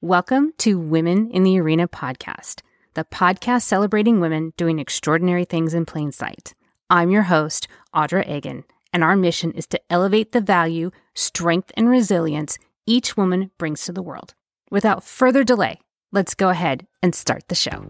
Welcome to Women in the Arena podcast, the podcast celebrating women doing extraordinary things in plain sight. I'm your host, Audra Egan, and our mission is to elevate the value, strength, and resilience each woman brings to the world. Without further delay, let's go ahead and start the show.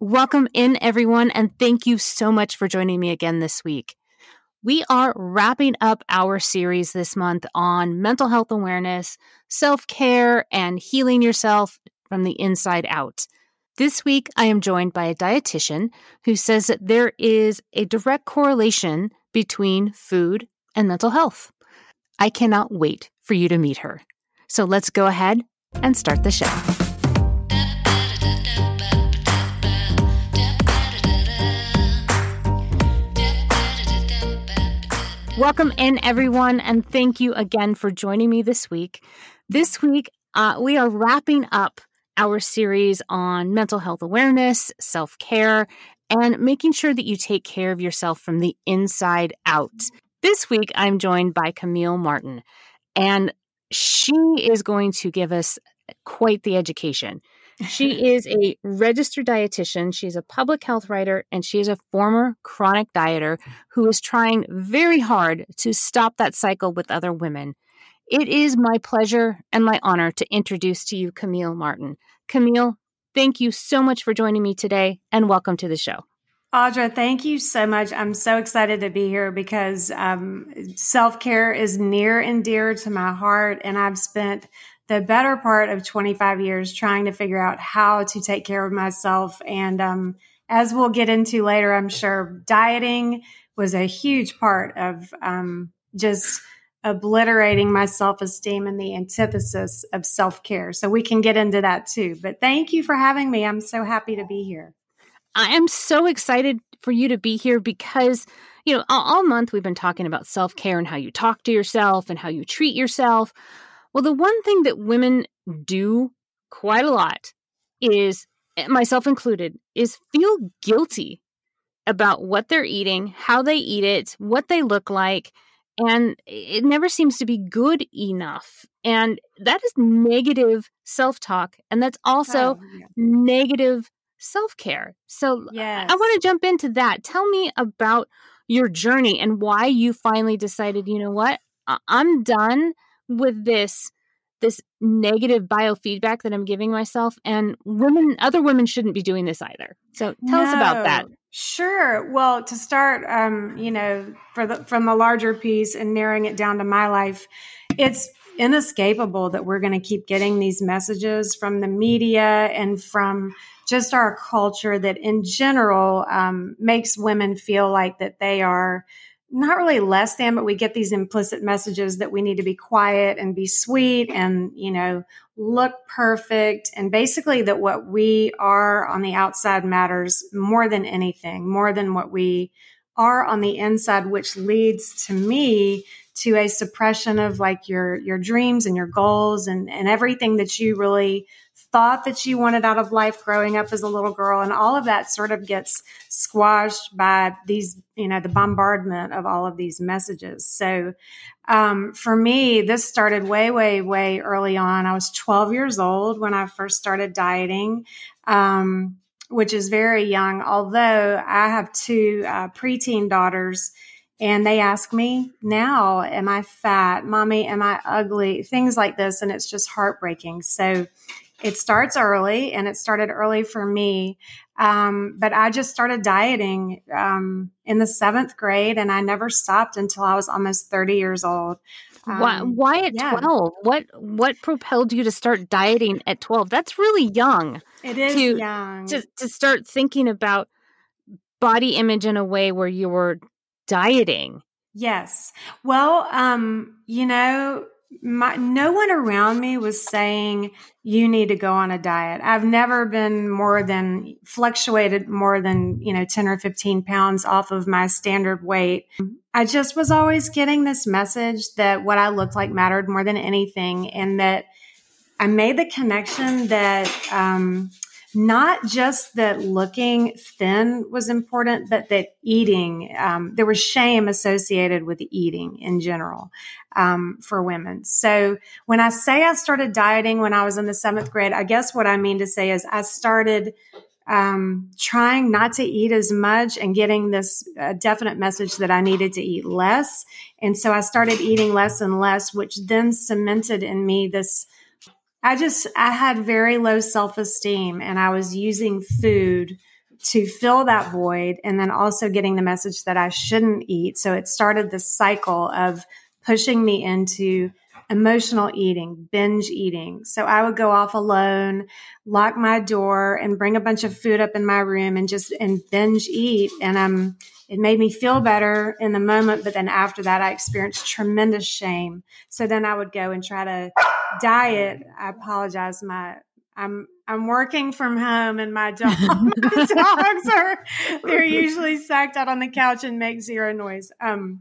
Welcome in, everyone, and thank you so much for joining me again this week. We are wrapping up our series this month on mental health awareness, self care, and healing yourself from the inside out. This week, I am joined by a dietitian who says that there is a direct correlation between food and mental health. I cannot wait for you to meet her. So let's go ahead and start the show. Welcome in, everyone, and thank you again for joining me this week. This week, uh, we are wrapping up our series on mental health awareness, self care, and making sure that you take care of yourself from the inside out. This week, I'm joined by Camille Martin, and she is going to give us quite the education. She is a registered dietitian. She's a public health writer, and she is a former chronic dieter who is trying very hard to stop that cycle with other women. It is my pleasure and my honor to introduce to you Camille Martin. Camille, thank you so much for joining me today, and welcome to the show. Audra, thank you so much. I'm so excited to be here because um, self care is near and dear to my heart, and I've spent the better part of 25 years trying to figure out how to take care of myself. And um, as we'll get into later, I'm sure dieting was a huge part of um, just obliterating my self esteem and the antithesis of self care. So we can get into that too. But thank you for having me. I'm so happy to be here. I am so excited for you to be here because, you know, all, all month we've been talking about self care and how you talk to yourself and how you treat yourself. Well, the one thing that women do quite a lot is, eh, myself included, is feel guilty about what they're eating, how they eat it, what they look like. And it never seems to be good enough. And that is negative self talk. And that's also oh, yeah. negative self care. So yes. I want to jump into that. Tell me about your journey and why you finally decided, you know what, I'm done with this this negative biofeedback that I'm giving myself and women other women shouldn't be doing this either. So tell no, us about that. Sure. Well, to start um, you know, for the from the larger piece and narrowing it down to my life, it's inescapable that we're going to keep getting these messages from the media and from just our culture that in general um, makes women feel like that they are not really less than, but we get these implicit messages that we need to be quiet and be sweet and, you know, look perfect. And basically that what we are on the outside matters more than anything, more than what we are on the inside, which leads to me to a suppression of like your, your dreams and your goals and, and everything that you really thought that you wanted out of life growing up as a little girl. And all of that sort of gets squashed by these, you know, the bombardment of all of these messages. So, um, for me, this started way, way, way early on. I was 12 years old when I first started dieting. Um, which is very young, although I have two uh, preteen daughters and they ask me now, am I fat? Mommy, am I ugly? Things like this. And it's just heartbreaking. So it starts early and it started early for me. Um, but I just started dieting um, in the seventh grade and I never stopped until I was almost 30 years old. Um, why, why at yeah. 12? What what propelled you to start dieting at 12? That's really young. It is to, young. To, to start thinking about body image in a way where you were dieting. Yes. Well, um, you know, my, no one around me was saying you need to go on a diet. I've never been more than fluctuated more than, you know, 10 or 15 pounds off of my standard weight. I just was always getting this message that what I looked like mattered more than anything and that I made the connection that um, not just that looking thin was important, but that eating, um, there was shame associated with eating in general um, for women. So when I say I started dieting when I was in the seventh grade, I guess what I mean to say is I started um, trying not to eat as much and getting this uh, definite message that I needed to eat less. And so I started eating less and less, which then cemented in me this I just, I had very low self esteem and I was using food to fill that void and then also getting the message that I shouldn't eat. So it started this cycle of pushing me into emotional eating, binge eating. So I would go off alone, lock my door and bring a bunch of food up in my room and just and binge eat. And um it made me feel better in the moment, but then after that I experienced tremendous shame. So then I would go and try to diet. I apologize. My I'm I'm working from home and my dog my dogs are they're usually sacked out on the couch and make zero noise. Um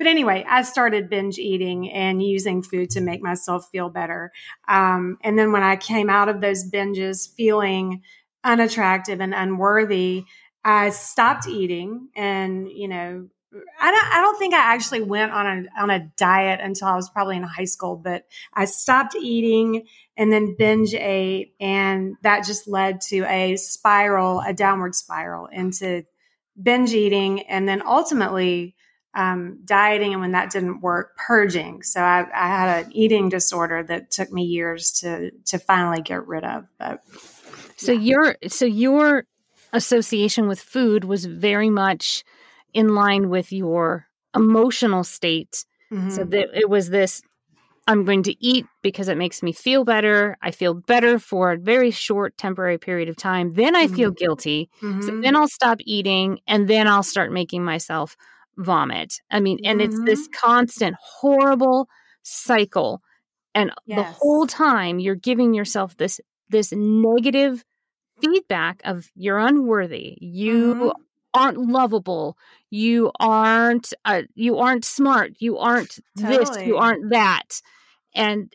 but anyway, I started binge eating and using food to make myself feel better. Um, and then when I came out of those binges feeling unattractive and unworthy, I stopped eating and, you know, I don't, I don't think I actually went on a, on a diet until I was probably in high school, but I stopped eating and then binge ate. And that just led to a spiral, a downward spiral into binge eating. And then ultimately, um, dieting. And when that didn't work, purging. So I, I had an eating disorder that took me years to, to finally get rid of. But so yeah. your, so your association with food was very much, in line with your emotional state. Mm-hmm. So that it was this I'm going to eat because it makes me feel better. I feel better for a very short temporary period of time. Then I mm-hmm. feel guilty. Mm-hmm. So then I'll stop eating and then I'll start making myself vomit. I mean, and it's this mm-hmm. constant horrible cycle. And yes. the whole time you're giving yourself this this negative feedback of you're unworthy. You mm-hmm aren't lovable you aren't uh, you aren't smart you aren't totally. this you aren't that and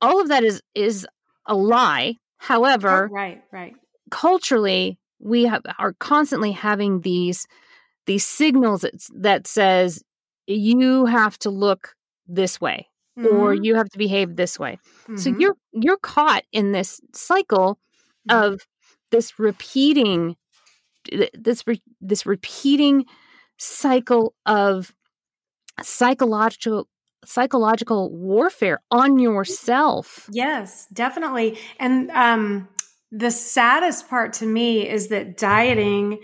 all of that is is a lie however oh, right right culturally we have, are constantly having these these signals that, that says you have to look this way mm-hmm. or you have to behave this way mm-hmm. so you're you're caught in this cycle mm-hmm. of this repeating this re- this repeating cycle of psychological psychological warfare on yourself. Yes, definitely. And um the saddest part to me is that dieting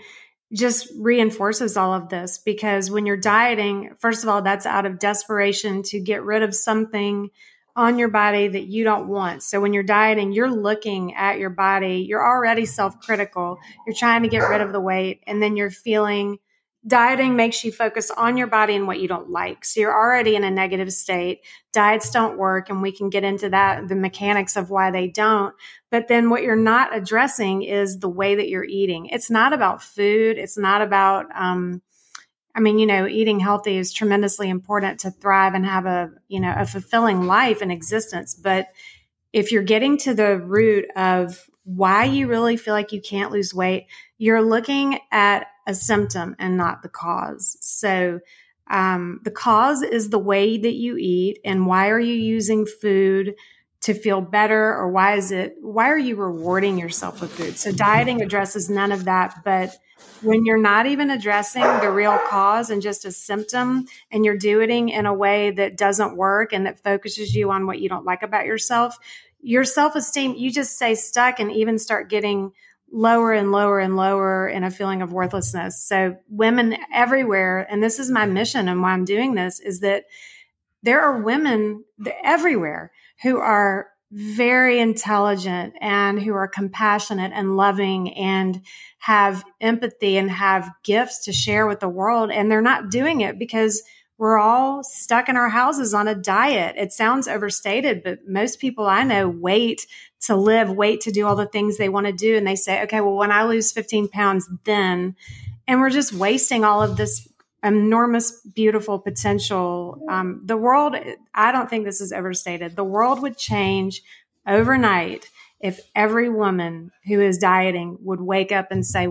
just reinforces all of this because when you're dieting, first of all, that's out of desperation to get rid of something on your body that you don't want. So when you're dieting, you're looking at your body, you're already self critical, you're trying to get rid of the weight, and then you're feeling dieting makes you focus on your body and what you don't like. So you're already in a negative state. Diets don't work, and we can get into that, the mechanics of why they don't. But then what you're not addressing is the way that you're eating. It's not about food, it's not about, um, I mean, you know, eating healthy is tremendously important to thrive and have a, you know, a fulfilling life and existence. But if you're getting to the root of why you really feel like you can't lose weight, you're looking at a symptom and not the cause. So, um, the cause is the way that you eat and why are you using food to feel better or why is it, why are you rewarding yourself with food? So dieting addresses none of that, but when you're not even addressing the real cause and just a symptom and you're doing in a way that doesn't work and that focuses you on what you don't like about yourself your self-esteem you just stay stuck and even start getting lower and lower and lower in a feeling of worthlessness so women everywhere and this is my mission and why i'm doing this is that there are women everywhere who are very intelligent and who are compassionate and loving and have empathy and have gifts to share with the world. And they're not doing it because we're all stuck in our houses on a diet. It sounds overstated, but most people I know wait to live, wait to do all the things they want to do. And they say, okay, well, when I lose 15 pounds, then, and we're just wasting all of this enormous, beautiful potential. Um, the world, I don't think this is overstated. The world would change overnight if every woman who is dieting would wake up and say,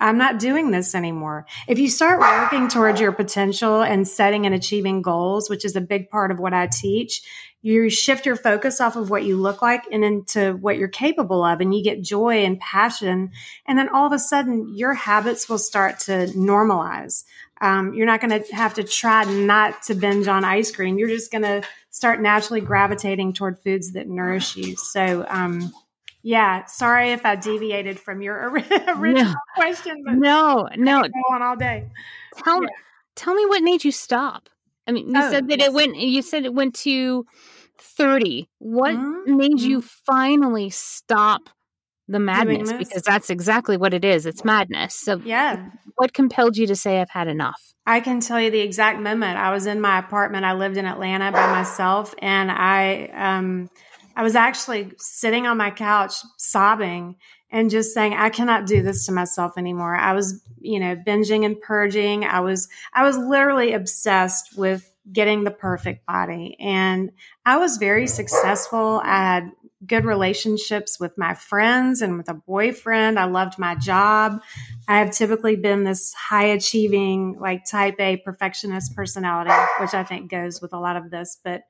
I'm not doing this anymore. If you start working towards your potential and setting and achieving goals, which is a big part of what I teach, you shift your focus off of what you look like and into what you're capable of, and you get joy and passion. And then all of a sudden, your habits will start to normalize. Um, you're not going to have to try not to binge on ice cream. You're just going to start naturally gravitating toward foods that nourish you. So, um, yeah, sorry if I deviated from your original no. question. But no, no, go on all day. Tell yeah. tell me what made you stop. I mean, you oh, said that yes. it went. You said it went to thirty. What mm-hmm. made mm-hmm. you finally stop the madness? Because that's exactly what it is. It's madness. So, yeah, what compelled you to say I've had enough? I can tell you the exact moment. I was in my apartment. I lived in Atlanta by myself, and I um I was actually sitting on my couch sobbing and just saying, I cannot do this to myself anymore. I was, you know, binging and purging. I was, I was literally obsessed with getting the perfect body. And I was very successful. I had good relationships with my friends and with a boyfriend. I loved my job. I have typically been this high achieving, like type A perfectionist personality, which I think goes with a lot of this, but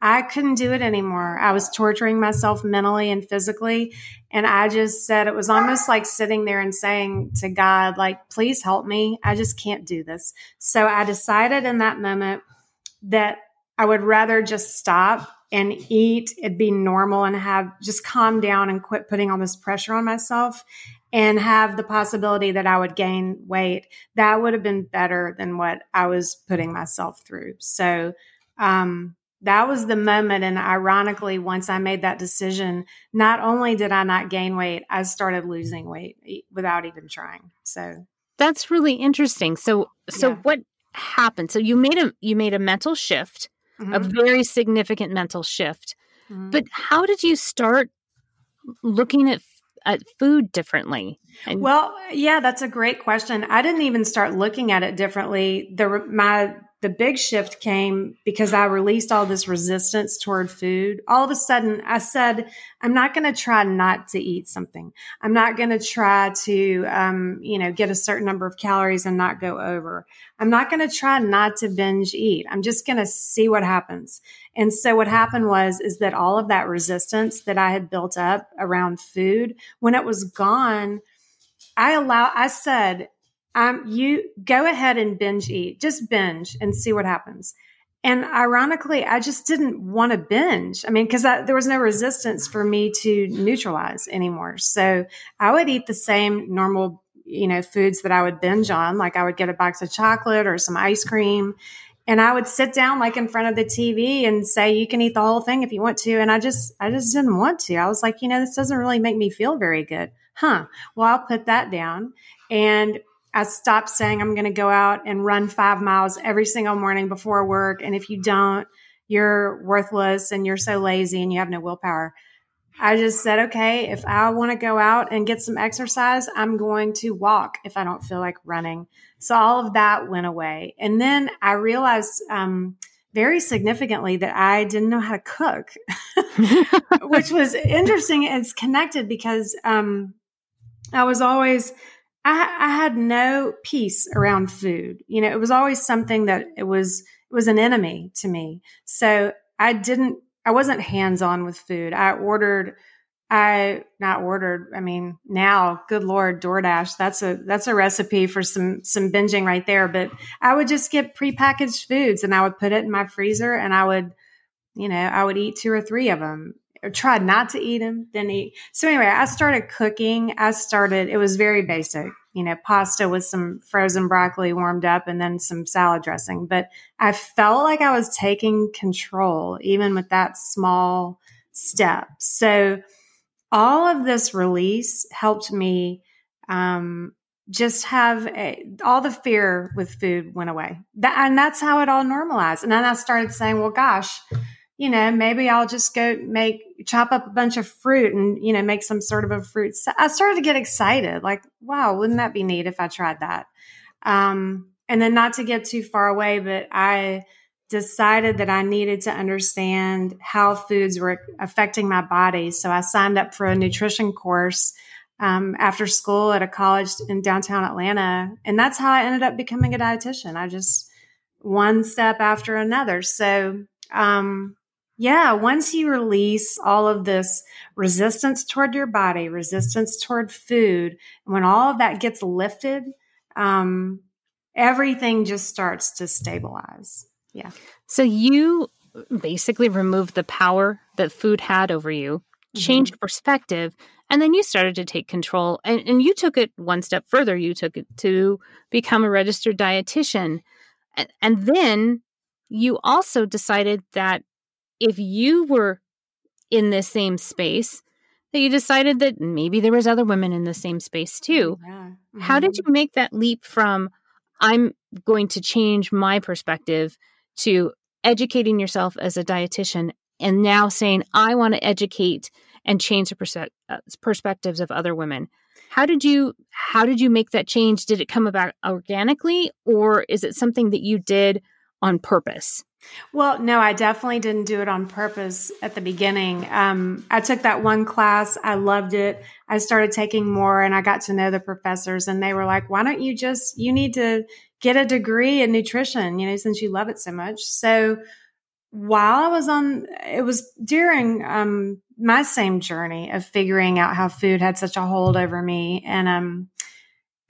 I couldn't do it anymore. I was torturing myself mentally and physically. And I just said it was almost like sitting there and saying to God, like, please help me. I just can't do this. So I decided in that moment that I would rather just stop and eat, it'd be normal and have just calm down and quit putting all this pressure on myself and have the possibility that I would gain weight. That would have been better than what I was putting myself through. So, um, that was the moment. And ironically, once I made that decision, not only did I not gain weight, I started losing weight without even trying. So that's really interesting. So, so yeah. what happened? So you made a, you made a mental shift, mm-hmm. a very significant mental shift, mm-hmm. but how did you start looking at at food differently? And- well, yeah, that's a great question. I didn't even start looking at it differently. The my the big shift came because I released all this resistance toward food. All of a sudden, I said, I'm not going to try not to eat something. I'm not going to try to, um, you know, get a certain number of calories and not go over. I'm not going to try not to binge eat. I'm just going to see what happens. And so what happened was, is that all of that resistance that I had built up around food, when it was gone, I allow, I said, um, you go ahead and binge eat, just binge and see what happens. And ironically, I just didn't want to binge. I mean, because there was no resistance for me to neutralize anymore. So I would eat the same normal, you know, foods that I would binge on. Like I would get a box of chocolate or some ice cream. And I would sit down like in front of the TV and say, you can eat the whole thing if you want to. And I just, I just didn't want to. I was like, you know, this doesn't really make me feel very good. Huh. Well, I'll put that down. And I stopped saying I'm going to go out and run five miles every single morning before work. And if you don't, you're worthless and you're so lazy and you have no willpower. I just said, okay, if I want to go out and get some exercise, I'm going to walk if I don't feel like running. So all of that went away. And then I realized, um, very significantly that I didn't know how to cook, which was interesting. It's connected because, um, I was always I, I had no peace around food. You know, it was always something that it was it was an enemy to me. So I didn't I wasn't hands on with food. I ordered I not ordered. I mean, now, good lord, DoorDash. That's a that's a recipe for some some binging right there. But I would just get prepackaged foods and I would put it in my freezer and I would, you know, I would eat two or three of them or tried not to eat them, then eat. So anyway, I started cooking. I started, it was very basic, you know, pasta with some frozen broccoli warmed up and then some salad dressing. But I felt like I was taking control even with that small step. So all of this release helped me um, just have a, all the fear with food went away. That, and that's how it all normalized. And then I started saying, well, gosh, you know, maybe I'll just go make chop up a bunch of fruit and you know make some sort of a fruit. So I started to get excited, like, wow, wouldn't that be neat if I tried that? Um, and then not to get too far away, but I decided that I needed to understand how foods were affecting my body. So I signed up for a nutrition course um, after school at a college in downtown Atlanta. And that's how I ended up becoming a dietitian. I just one step after another. So, um, yeah, once you release all of this resistance toward your body, resistance toward food, when all of that gets lifted, um, everything just starts to stabilize. Yeah. So you basically removed the power that food had over you, changed mm-hmm. perspective, and then you started to take control. And, and you took it one step further. You took it to become a registered dietitian. And, and then you also decided that if you were in the same space, that you decided that maybe there was other women in the same space too. Yeah. Mm-hmm. How did mm-hmm. you make that leap from I'm going to change my perspective to educating yourself as a dietitian and now saying I want to educate and change the perse- uh, perspectives of other women. How did you how did you make that change? Did it come about organically or is it something that you did on purpose? Well, no, I definitely didn't do it on purpose at the beginning. Um, I took that one class. I loved it. I started taking more and I got to know the professors and they were like, why don't you just, you need to get a degree in nutrition, you know, since you love it so much. So while I was on, it was during, um, my same journey of figuring out how food had such a hold over me. And, um,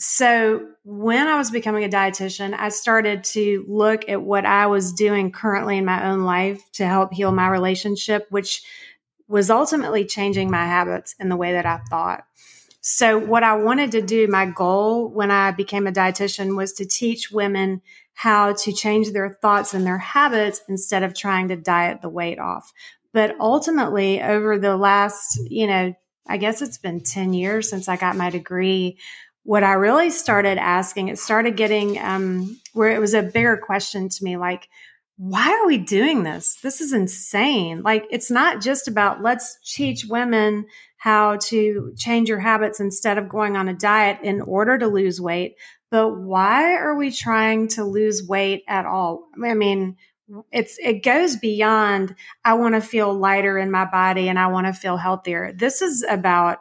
so when I was becoming a dietitian, I started to look at what I was doing currently in my own life to help heal my relationship, which was ultimately changing my habits and the way that I thought. So what I wanted to do, my goal when I became a dietitian was to teach women how to change their thoughts and their habits instead of trying to diet the weight off. But ultimately over the last, you know, I guess it's been 10 years since I got my degree what I really started asking, it started getting um, where it was a bigger question to me like, why are we doing this? This is insane. Like, it's not just about let's teach women how to change your habits instead of going on a diet in order to lose weight. But why are we trying to lose weight at all? I mean, it's it goes beyond I want to feel lighter in my body and I want to feel healthier. This is about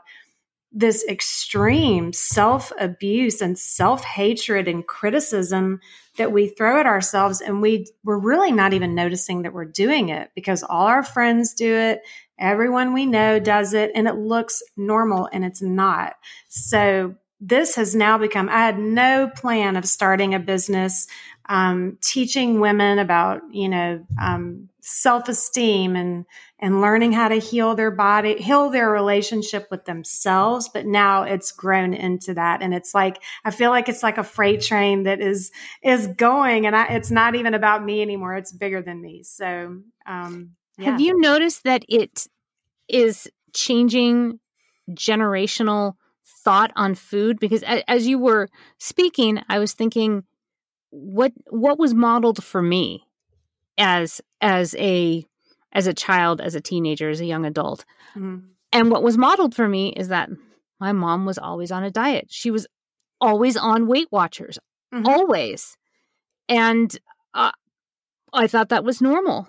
this extreme self abuse and self hatred and criticism that we throw at ourselves. And we, we're really not even noticing that we're doing it because all our friends do it. Everyone we know does it and it looks normal and it's not. So this has now become, I had no plan of starting a business, um, teaching women about, you know, um, self esteem and, and learning how to heal their body, heal their relationship with themselves. But now it's grown into that. And it's like, I feel like it's like a freight train that is, is going and I, it's not even about me anymore. It's bigger than me. So, um, yeah. have you noticed that it is changing generational thought on food? Because as you were speaking, I was thinking, what, what was modeled for me as, as a, as a child, as a teenager, as a young adult. Mm-hmm. And what was modeled for me is that my mom was always on a diet. She was always on Weight Watchers, mm-hmm. always. And uh, I thought that was normal.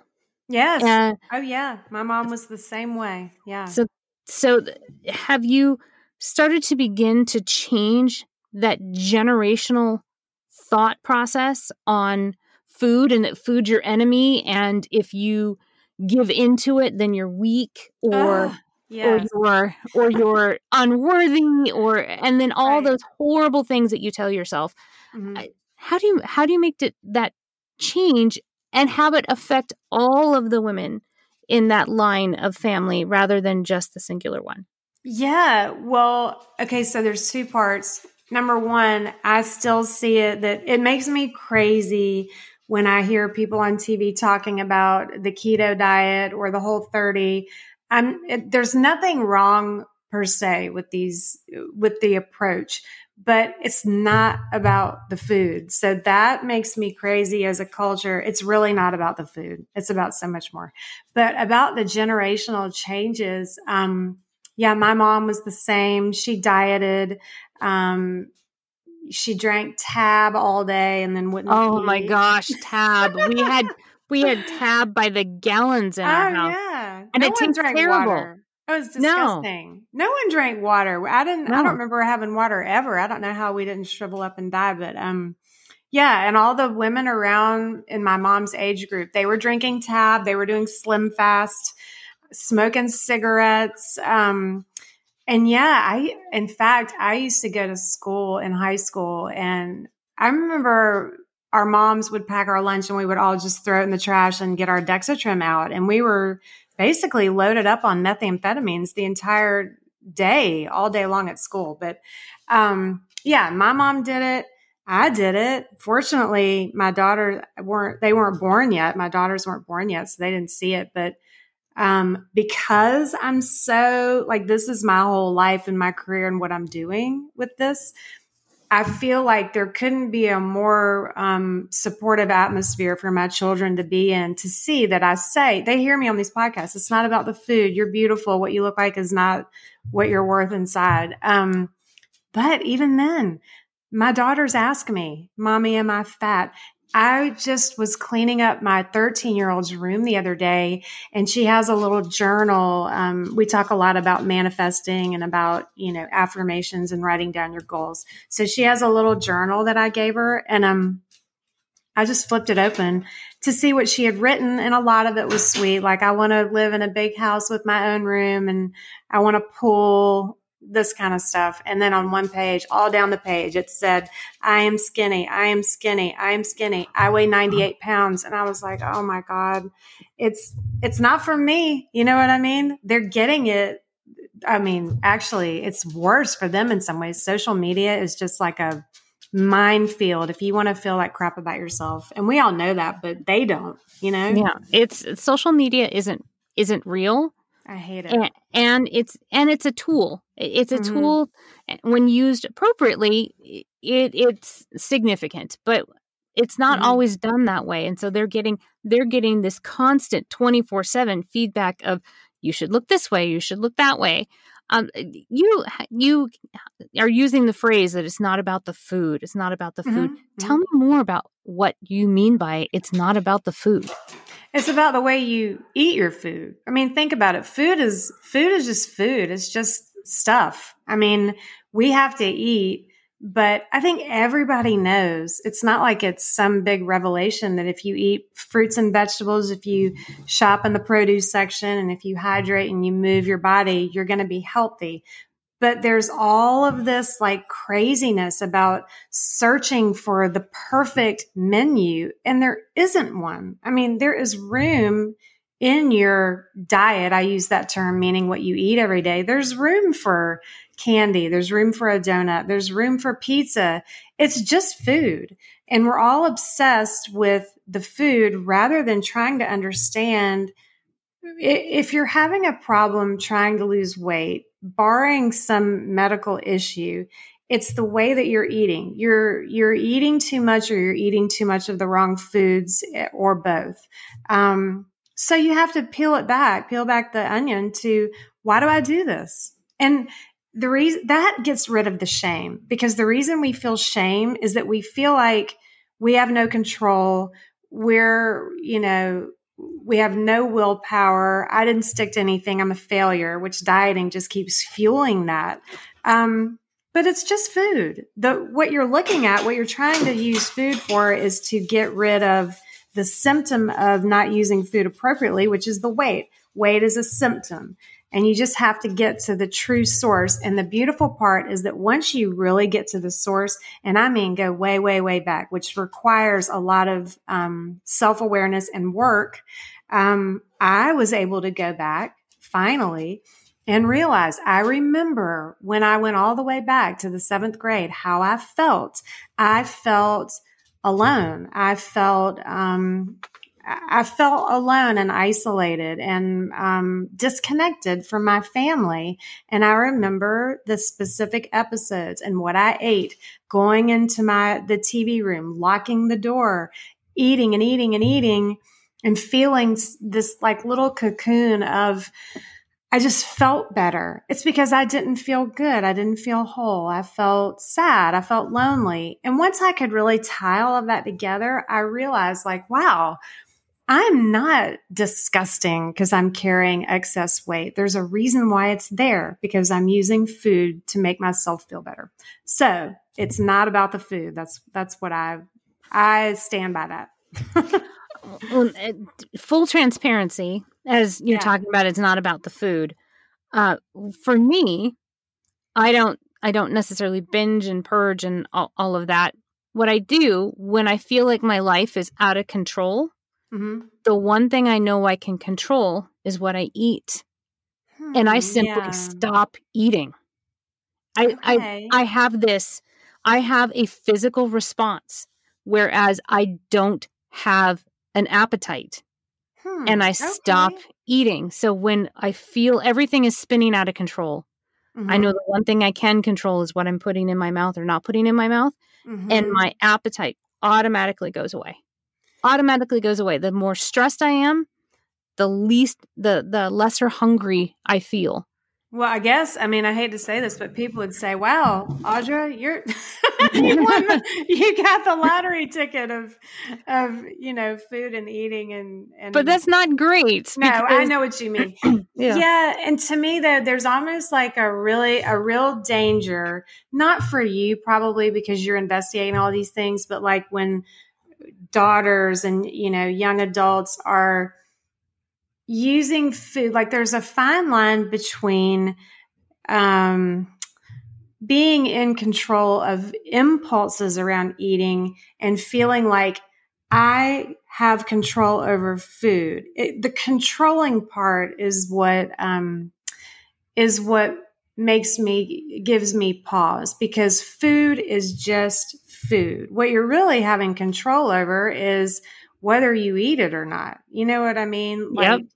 Yes. Oh yeah, my mom was the same way. Yeah. So so have you started to begin to change that generational thought process on food and that food's your enemy and if you give into it, then you're weak or uh, yes. or you're or you're unworthy or and then all right. those horrible things that you tell yourself. Mm-hmm. How do you how do you make that change and have it affect all of the women in that line of family rather than just the singular one? Yeah, well, okay, so there's two parts. Number one, I still see it that it makes me crazy when I hear people on TV talking about the keto diet or the whole 30, I'm, it, there's nothing wrong per se with these, with the approach, but it's not about the food. So that makes me crazy as a culture. It's really not about the food. It's about so much more, but about the generational changes. Um, yeah, my mom was the same. She dieted. Um, she drank tab all day and then wouldn't oh eat. my gosh tab we had we had tab by the gallons in oh, our house. yeah. And no it tastes terrible. water. It was disgusting. No. one drank water. I didn't. I don't remember having water ever. I don't know how we didn't shrivel up and die, but um, yeah. And all the women around in my mom's age group, they were drinking tab. They were doing slim fast, smoking cigarettes. Um, and yeah, I in fact I used to go to school in high school, and I remember our moms would pack our lunch and we would all just throw it in the trash and get our Dexatrim out. And we were basically loaded up on methamphetamines the entire day, all day long at school. But um, yeah, my mom did it. I did it. Fortunately, my daughters weren't, they weren't born yet. My daughters weren't born yet, so they didn't see it. But um, because I'm so like, this is my whole life and my career and what I'm doing with this. I feel like there couldn't be a more um, supportive atmosphere for my children to be in to see that I say, they hear me on these podcasts. It's not about the food. You're beautiful. What you look like is not what you're worth inside. Um, but even then, my daughters ask me, Mommy, am I fat? I just was cleaning up my 13 year old's room the other day, and she has a little journal. Um, we talk a lot about manifesting and about, you know, affirmations and writing down your goals. So she has a little journal that I gave her, and um, I just flipped it open to see what she had written, and a lot of it was sweet. Like, I want to live in a big house with my own room, and I want to pool this kind of stuff. And then on one page, all down the page, it said, I am skinny. I am skinny. I am skinny. I weigh 98 pounds. And I was like, oh my God, it's, it's not for me. You know what I mean? They're getting it. I mean, actually, it's worse for them in some ways. Social media is just like a minefield if you want to feel like crap about yourself. And we all know that, but they don't, you know? Yeah, it's social media isn't isn't real. I hate it. and, and it's and it's a tool it's a Mhm. tool eh, when used appropriately it it's significant but it's not Mhm. always done that way and so they're getting they're getting this constant 24/7 feedback of you should look this way you should look that way um you you are using the phrase that it's not about the food it's not about the food Mhm. tell me more about what you mean by it's not about the food It's about the way you eat your food. I mean, think about it. Food is food is just food. It's just stuff. I mean, we have to eat, but I think everybody knows. It's not like it's some big revelation that if you eat fruits and vegetables, if you shop in the produce section and if you hydrate and you move your body, you're going to be healthy. But there's all of this like craziness about searching for the perfect menu, and there isn't one. I mean, there is room in your diet. I use that term meaning what you eat every day. There's room for candy, there's room for a donut, there's room for pizza. It's just food. And we're all obsessed with the food rather than trying to understand if you're having a problem trying to lose weight, barring some medical issue, it's the way that you're eating. You're you're eating too much, or you're eating too much of the wrong foods, eh, or both. Um, so you have to peel it back, peel back the onion to why do I do this? And the reason that gets rid of the shame because the reason we feel shame is that we feel like we have no control. We're, you know, we have no willpower. I didn't stick to anything. I'm a failure, which dieting just keeps fueling that. Um, but it's just food. The what you're looking at, what you're trying to use food for is to get rid of the symptom of not using food appropriately, which is the weight. Weight is a symptom. And you just have to get to the true source. And the beautiful part is that once you really get to the source, and I mean go way, way, way back, which requires a lot of um, self awareness and work, um, I was able to go back finally and realize I remember when I went all the way back to the seventh grade how I felt. I felt alone. I felt um, I felt alone and isolated and um, disconnected from my family. And I remember the specific episodes and what I ate, going into my the TV room, locking the door, eating and eating and eating, and feeling this like little cocoon of. I just felt better. It's because I didn't feel good. I didn't feel whole. I felt sad. I felt lonely. And once I could really tie all of that together, I realized like, wow, I'm not disgusting because I'm carrying excess weight. There's a reason why it's there because I'm using food to make myself feel better. So it's not about the food. That's that's what I I stand by that. well, full transparency, as you're yeah. talking about, it's not about the food. Uh, for me, I don't I don't necessarily binge and purge and all, all of that. What I do when I feel like my life is out of control, mm-hmm. the one thing I know I can control is what I eat. Hmm, and I hmm, simply yeah. stop eating. I, okay. I I have this I have a physical response whereas I don't have an appetite. Hmm, and I okay. stop eating. So when I feel everything is spinning out of control, mm-hmm. I know the one thing I can control is what I'm putting in my mouth or not putting in my mouth. Mm-hmm. And my appetite automatically goes away. Automatically goes away. The more stressed I am, the least the the lesser hungry I feel. Well, I guess I mean I hate to say this, but people would say, "Wow, Audra, you're you, the, you got the lottery ticket of of you know food and eating and and." But that's not great. No, because... I know what you mean. yeah. yeah, and to me, though, there's almost like a really a real danger, not for you probably because you're investigating all these things, but like when daughters and you know young adults are using food like there's a fine line between um, being in control of impulses around eating and feeling like I have control over food. It, the controlling part is what um, is what makes me gives me pause because food is just food. What you're really having control over is whether you eat it or not. You know what I mean? Like, yep.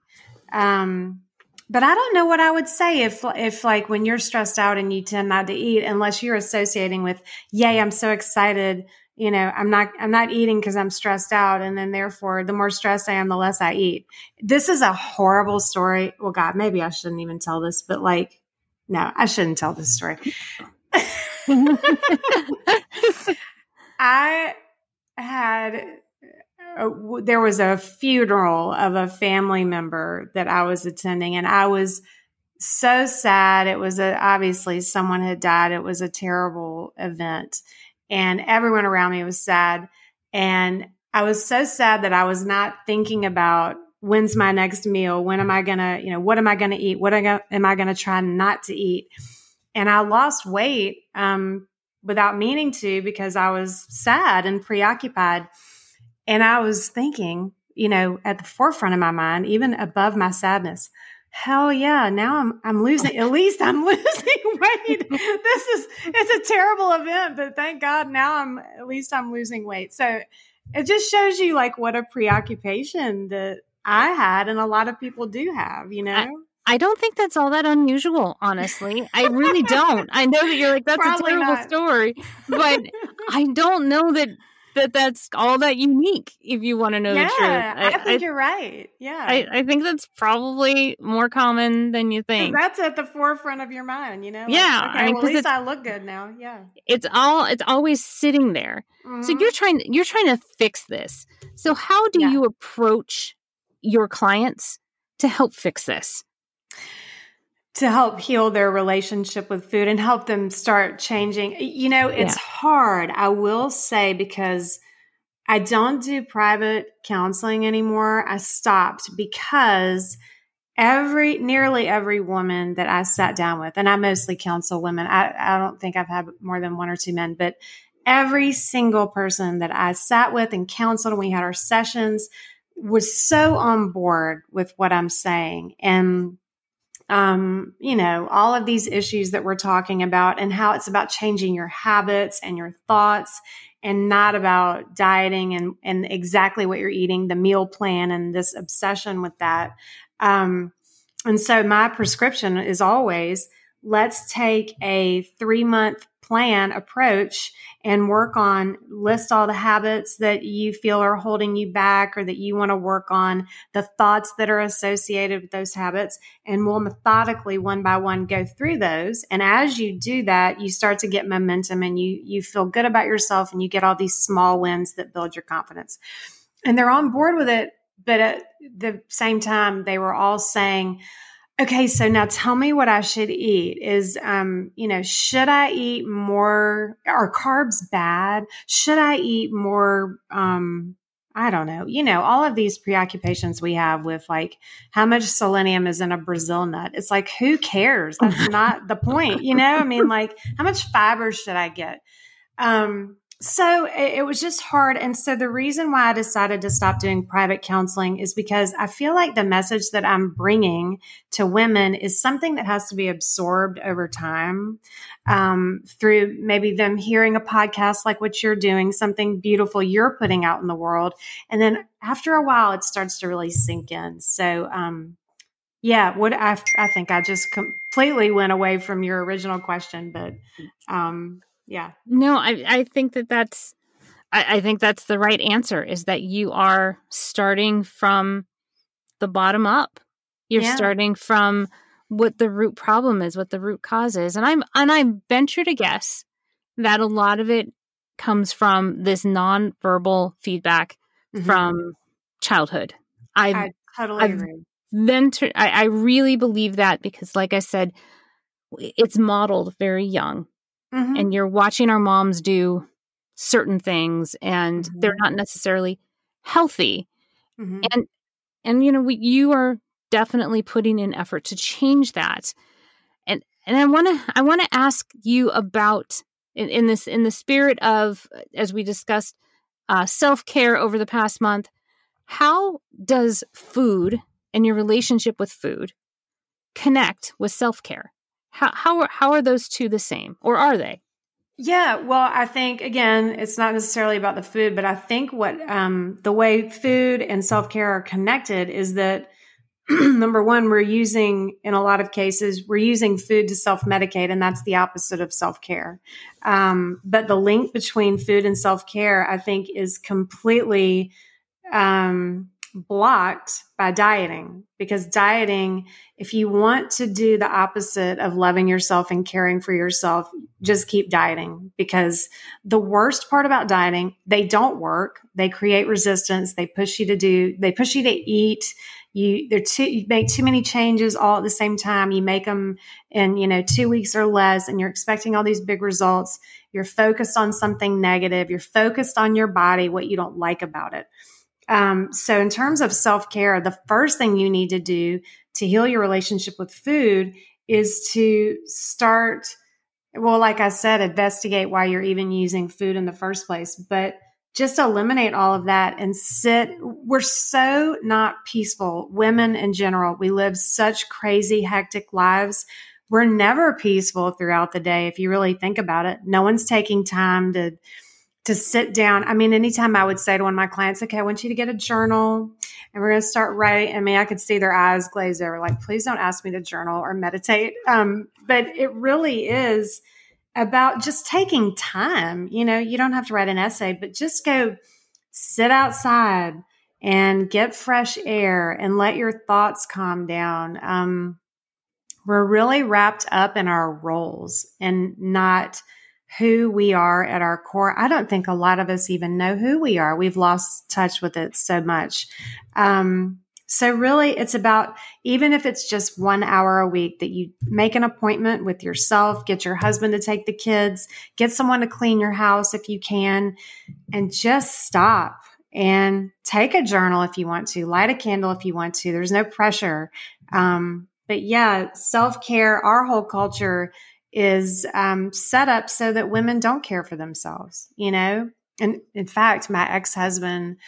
Um, but I don't know what I would say if, if like when you're stressed out and you tend not to eat, unless you're associating with, yay, I'm so excited. You know, I'm not, I'm not eating because I'm stressed out. And then therefore, the more stressed I am, the less I eat. This is a horrible story. Well, God, maybe I shouldn't even tell this, but like, no, I shouldn't tell this story. I had uh, there was a funeral of a family member that I was attending, and I was so sad. It was a, obviously someone had died. It was a terrible event, and everyone around me was sad. And I was so sad that I was not thinking about when's my next meal. When am I gonna, you know, what am I gonna eat? What am I gonna try not to eat? And I lost weight um, without meaning to because I was sad and preoccupied. And I was thinking, you know, at the forefront of my mind, even above my sadness, hell yeah, now I'm I'm losing at least I'm losing weight. this is it's a terrible event, but thank God now I'm at least I'm losing weight. So it just shows you like what a preoccupation that I had and a lot of people do have, you know. I- I don't think that's all that unusual, honestly. I really don't. I know that you're like, that's Probably a terrible not. story, but I don't know that that that's all that unique if you want to know yeah, the truth. I, I think I, you're right. Yeah. I, I, think that's probably more common than you think. That's at the forefront of your mind, you know? Like, yeah. Okay, I mean, well, at least I look good now. Yeah. It's all it's always sitting there. Mm-hmm. So you're trying you're trying to fix this. So how do yeah. you approach your clients to help fix this? To help heal their relationship with food and help them start changing. You know, it's yeah. hard, I will say, because I don't do private counseling anymore. I stopped because every nearly every woman that I sat down with, and I mostly counsel women. I, I don't think I've had more than one or two men, but every single person that I sat with and counseled, and we had our sessions, was so on board with what I'm saying. And um, you know, all of these issues that we're talking about and how it's about changing your habits and your thoughts and not about dieting and, and exactly what you're eating, the meal plan and this obsession with that. Um, and so my prescription is always let's take a three month plan approach and work on list all the habits that you feel are holding you back or that you want to work on the thoughts that are associated with those habits and we'll methodically one by one go through those. And as you do that you start to get momentum and you you feel good about yourself and you get all these small wins that build your confidence. And they're on board with it but at the same time, they were all saying, okay, so now tell me what I should eat. Is, um, you know, should I eat more? Are carbs bad? Should I eat more, um, I don't know, you know, all of these preoccupations we have with like how much selenium is in a Brazil nut. It's like, who cares? That's not the point, you know? I mean, like, how much fiber should I get? Um, so it, was just hard. And so the reason why I decided to stop doing private counseling is because I feel like the message that I'm bringing to women is something that has to be absorbed over time um, through maybe them hearing a podcast like what you're doing, something beautiful you're putting out in the world. And then after a while, it starts to really sink in. So, um, yeah, what I, I think I just completely went away from your original question, but um, yeah. No, I, I think that that's, I, I think that's the right answer is that you are starting from the bottom up. You're yeah. starting from what the root problem is, what the root cause is. And I'm, and I venture to guess that a lot of it comes from this nonverbal feedback mm-hmm. from childhood. I've, I totally I've agree. Venture, I, I really believe that because, like I said, it's modeled very young mm-hmm. and you're watching our moms do certain things and mm-hmm. they're not necessarily healthy mm-hmm. and and you know we, you are definitely putting in effort to change that and and i want to i want to ask you about in, in, this in the spirit of as we discussed uh, self-care over the past month how does food and your relationship with food connect with self-care how how are, how are those two the same, or are they? Yeah, well, I think again, it's not necessarily about the food, but I think what um, the way food and self care are connected is that number one, we're using in a lot of cases we're using food to self medicate, and that's the opposite of self care. Um, but the link between food and self care, I think, is completely um, blocked by dieting because dieting, if you want to do the opposite of loving yourself and caring for yourself, just keep dieting because the worst part about dieting, they don't work. They create resistance. They push you to do, they push you to eat. You, they're too, you make too many changes all at the same time. You make them in, you know, two weeks or less and you're expecting all these big results. You're focused on something negative. You're focused on your body, what you don't like about it. Um, so, in terms of self care, the first thing you need to do to heal your relationship with food is to start, well, like I said, investigate why you're even using food in the first place, but just eliminate all of that and sit. We're so not peaceful. Women in general, we live such crazy, hectic lives. We're never peaceful throughout the day. If you really think about it, no one's taking time to to sit down. I mean, anytime I would say to one of my clients, okay, I want you to get a journal and we're going to start writing. I mean, I could see their eyes glaze over, like, please don't ask me to journal or meditate. Um, but it really is about just taking time. You know, you don't have to write an essay, but just go sit outside and get fresh air and let your thoughts calm down. Um, we're really wrapped up in our roles and not who we are at our core. I don't think a lot of us even know who we are. We've lost touch with it so much. Um, so really it's about, even if it's just one hour a week that you make an appointment with yourself, get your husband to take the kids, get someone to clean your house if you can, and just stop and take a journal if you want to, light a candle if you want to. There's no pressure. Um, but yeah, self care, our whole culture is um, set up so that women don't care for themselves, you know? And in fact, my ex husband,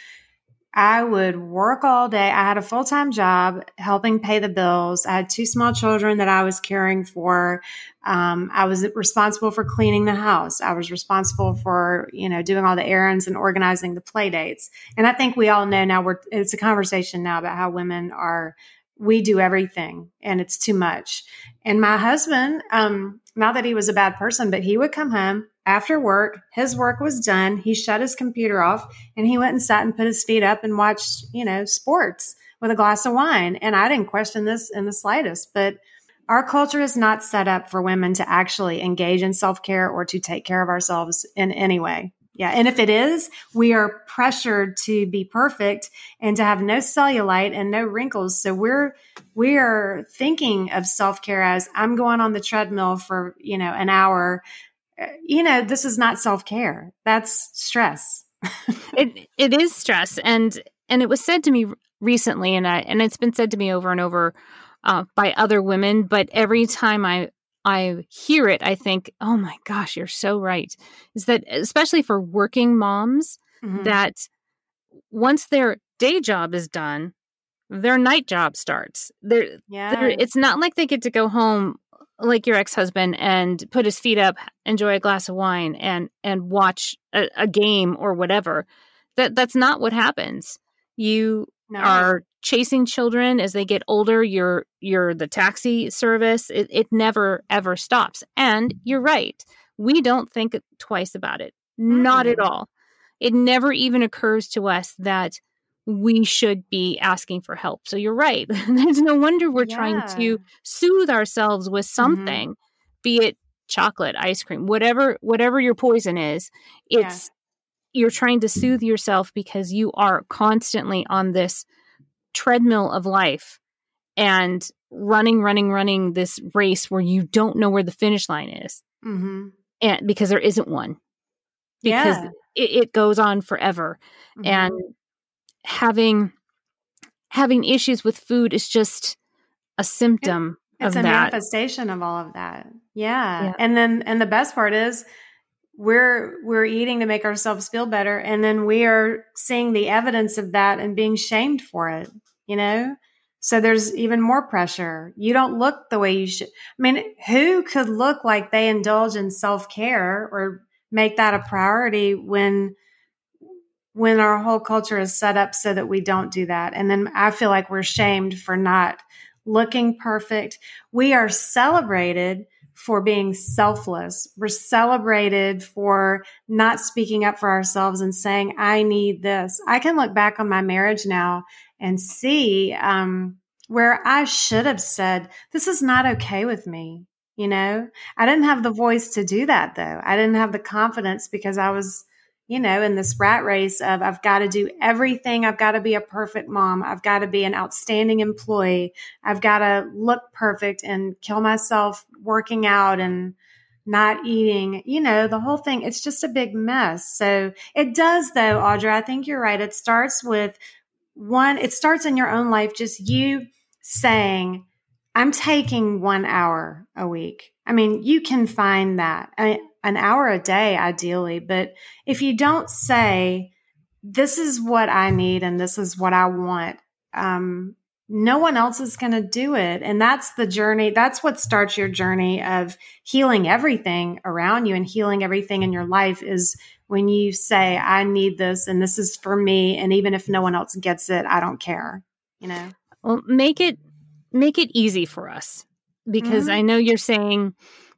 I would work all day. I had a full time job helping pay the bills. I had two small children that I was caring for. Um, I was responsible for cleaning the house. I was responsible for, you know, doing all the errands and organizing the play dates. And I think we all know now we're, it's a conversation now about how women are we do everything and it's too much. And my husband, um, not that he was a bad person, but he would come home after work. His work was done. He shut his computer off and he went and sat and put his feet up and watched, you know, sports with a glass of wine. And I didn't question this in the slightest, but our culture is not set up for women to actually engage in self care or to take care of ourselves in any way. Yeah. And if it is, we are pressured to be perfect and to have no cellulite and no wrinkles. So we're, we are thinking of self care as I'm going on the treadmill for, you know, an hour. Uh, you know, this is not self care. That's stress. it, it is stress. And, and it was said to me recently, and I, and it's been said to me over and over uh, by other women, but every time I I hear it, I think, oh my gosh, you're so right. Is that especially for working moms, mm-hmm. that once their day job is done, their night job starts. They're, yeah. They're, it's not like they get to go home like your ex-husband and put his feet up, enjoy a glass of wine and and watch a, a game or whatever. That that's not what happens. You no. are chasing children as they get older you're you're the taxi service it, it never ever stops and you're right we don't think twice about it mm. not at all it never even occurs to us that we should be asking for help so you're right there's no wonder we're yeah. trying to soothe ourselves with mm-hmm. something mm-hmm. be it chocolate ice cream whatever whatever your poison is it's yeah. you're trying to soothe yourself because you are constantly on this treadmill of life and running, running, running this race where you don't know where the finish line is. Mm-hmm. And because there isn't one, because yeah. it, it, goes on forever. Mm-hmm. And having having issues with food is just a symptom it, it's a that. manifestation of all of that. Yeah. yeah. And then and the best part is we're we're eating to make ourselves feel better and then we are seeing the evidence of that and being shamed for it you know? So there's even more pressure. You don't look the way you should. I mean who could look like they indulge in self-care or make that a priority when when our whole culture is set up so that we don't do that? And then i feel like we're shamed for not looking perfect. We are celebrated for being selfless. We're celebrated for not speaking up for ourselves and saying, I need this. I can look back on my marriage now and see um, where I should have said, This is not okay with me. You know, I didn't have the voice to do that though. I didn't have the confidence because I was you know, in this rat race of I've got to do everything. I've got to be a perfect mom. I've got to be an outstanding employee. I've got to look perfect and kill myself working out and not eating, you know, the whole thing. It's just a big mess. So it does though, Audra. I think you're right. It starts with one, it starts in your own life, just you saying, I'm taking one hour a week. I mean, you can find that. I, an hour a day, ideally. But if you don't say, this is what I need and this is what I want, um, no one else is going to do it. And that's the journey. That's what starts your journey of healing everything around you and healing everything in your life is when you say, I need this and this is for me. And even if no one else gets it, I don't care, you know? Well, make it, make it easy for us because mm-hmm. I know you're saying,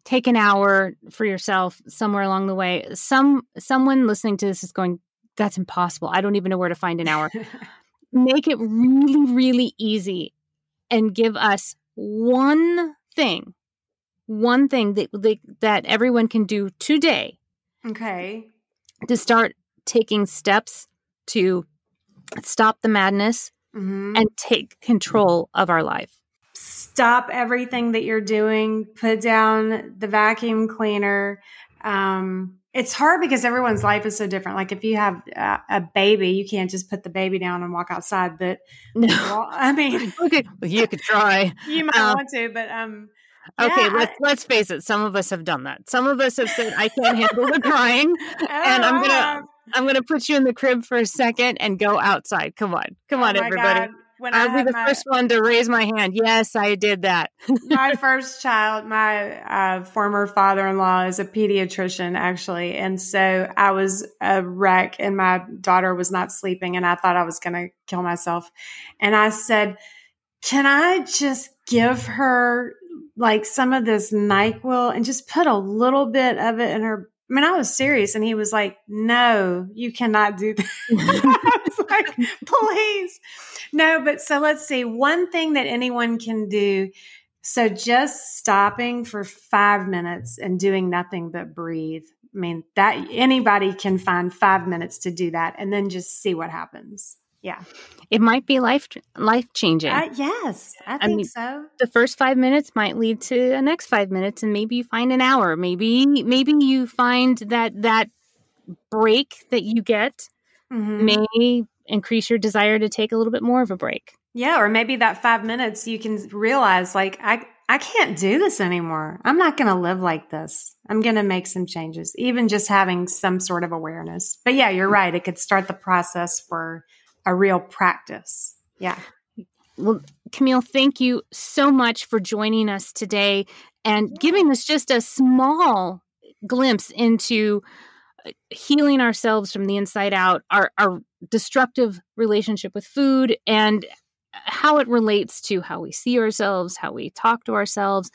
take an hour for yourself somewhere along the way. Some someone listening to this is going, that's impossible. I don't even know where to find an hour. Make it really, really easy and give us one thing, one thing that that everyone can do today. Okay. To start taking steps to stop the madness mm-hmm. and take control of our life stop everything that you're doing, put down the vacuum cleaner. Um, it's hard because everyone's life is so different. Like if you have a, a, baby, you can't just put the baby down and walk outside. But no, well, I mean, okay, you could try. you might um, want to, but um, Okay, yeah, let's I, let's face it. Some of us have done that. Some of us have said, "I can't handle the crying," oh, and I'm gonna I'm gonna put you in the crib for a second and go outside. Come on, come oh on, everybody. God when I'll be the my, first one to raise my hand. Yes, I did that. my first child, my uh, former father-in-law is a pediatrician, actually, and so I was a wreck, and my daughter was not sleeping, and I thought I was going to kill myself, and I said, "Can I just give her?" Like some of this NyQuil and just put a little bit of it in her I mean, I was serious, and he was like, "No, you cannot do that." I was like, "Please, no." But so let's see. One thing that anyone can do: So just stopping for five minutes and doing nothing but breathe. I mean, that anybody can find five minutes to do that and then just see what happens. Yeah. It might be life life changing. Uh, yes, I think I mean, so. The first five minutes might lead to the next five minutes, and maybe you find an hour. Maybe maybe you find that that break that you get mm-hmm. may increase your desire to take a little bit more of a break. Yeah, or maybe that five minutes you can realize like I I can't do this anymore. I'm not going to live like this. I'm going to make some changes, even just having some sort of awareness. But yeah, you're right. It could start the process for a real practice. Yeah. Well, Camille, thank you so much for joining us today and giving us just a small glimpse into uh, healing ourselves from the inside out, our, our destructive relationship with food, and how it relates to how we see ourselves, how we talk to ourselves.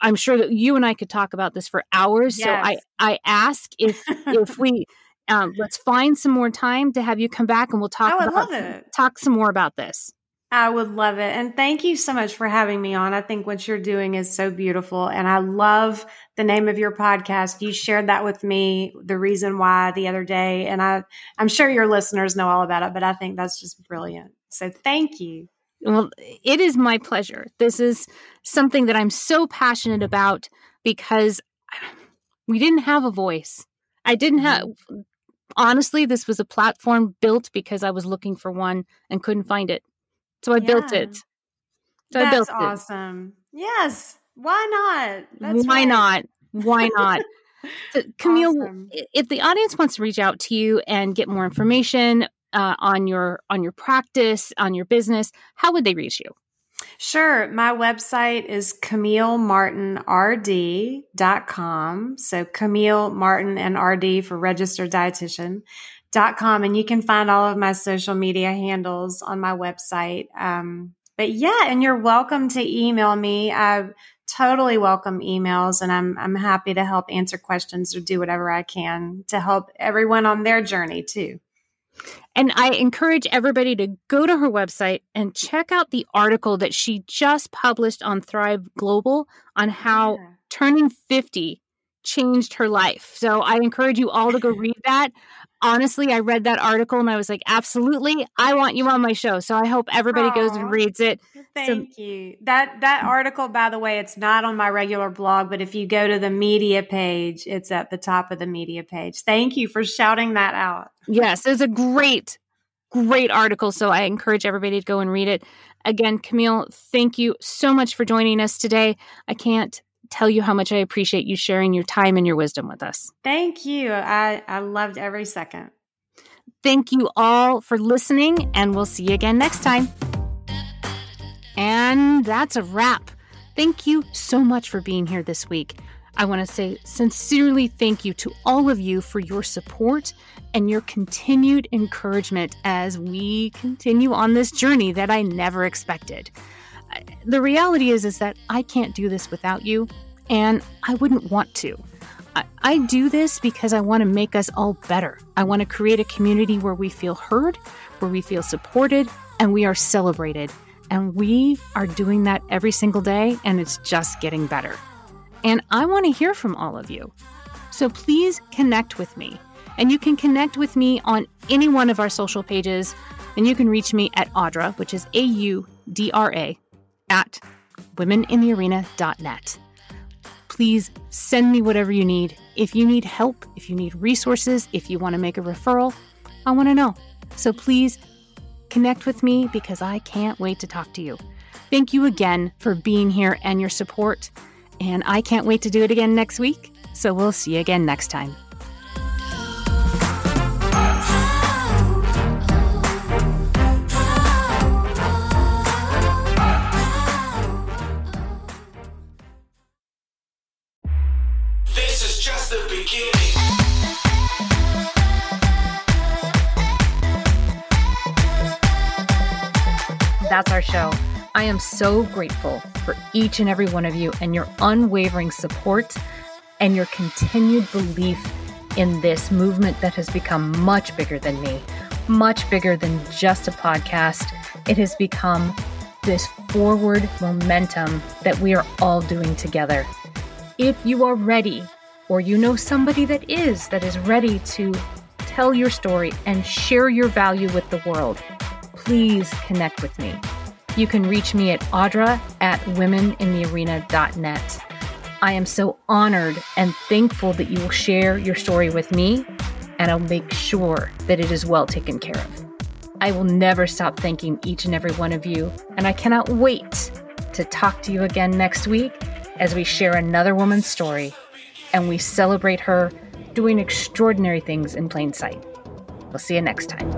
I'm sure that you and I could talk about this for hours. Yes. So I, I ask if if we um, let's find some more time to have you come back and we'll talk I would about love it. talk some more about this. I would love it. And thank you so much for having me on. I think what you're doing is so beautiful. And I love the name of your podcast. You shared that with me, the reason why the other day. And I, I'm sure your listeners know all about it, but I think that's just brilliant. So thank you. Well, it is my pleasure. This is something that I'm so passionate about because we didn't have a voice. I didn't have, mm-hmm. Honestly, this was a platform built because I was looking for one and couldn't find it. So I yeah. built it. So That's I built awesome. It. Yes. Why not? That's Why right. not? Why not? So, Camille, awesome. if the audience wants to reach out to you and get more information uh, on your on your practice, on your business, how would they reach you? Sure. My website is CamilleMartinRD.com. So Camille Martin and RD for registered dietitian. Dot com and you can find all of my social media handles on my website. Um, but yeah, and you're welcome to email me. I totally welcome emails and I'm I'm happy to help answer questions or do whatever I can to help everyone on their journey too. And I encourage everybody to go to her website and check out the article that she just published on Thrive Global on how yeah. turning 50 changed her life. So I encourage you all to go read that honestly, I read that article and I was like, absolutely, I want you on my show. So I hope everybody Aww, goes and reads it. Thank so, you. That that article, by the way, it's not on my regular blog, but if you go to the media page, it's at the top of the media page. Thank you for shouting that out. Yes, it's a great, great article. So I encourage everybody to go and read it. Again, Camille, thank you so much for joining us today. I can't tell you how much I appreciate you sharing your time and your wisdom with us. Thank you. I, I loved every second. Thank you all for listening, and we'll see you again next time. And that's a wrap. Thank you so much for being here this week. I want to say sincerely thank you to all of you for your support and your continued encouragement as we continue on this journey that I never expected uh, the reality is is that I can't do this without you, and I wouldn't want to. I, I do this because I want to make us all better. I want to create a community where we feel heard, where we feel supported, and we are celebrated. And we are doing that every single day, and it's just getting better. And I want to hear from all of you. So please connect with me. And you can connect with me on any one of our social pages. And you can reach me at Audra, which is A U D R A, at womeninthearena.net. Please send me whatever you need. If you need help, if you need resources, if you want to make a referral, I want to know. So please connect with me because I can't wait to talk to you. Thank you again for being here and your support. And I can't wait to do it again next week. So we'll see you again next time. That's our show. I am so grateful for each and every one of you and your unwavering support and your continued belief in this movement that has become much bigger than me, much bigger than just a podcast. It has become this forward momentum that we are all doing together. If you are ready, or you know somebody that is, that is ready to tell your story and share your value with the world, please connect with me. You can reach me at audra at womeninthearena.net. I am so honored and thankful that you will share your story with me, and I'll make sure that it is well taken care of. I will never stop thanking each and every one of you, and I cannot wait to talk to you again next week as we share another woman's story and we celebrate her doing extraordinary things in plain sight. We'll see you next time.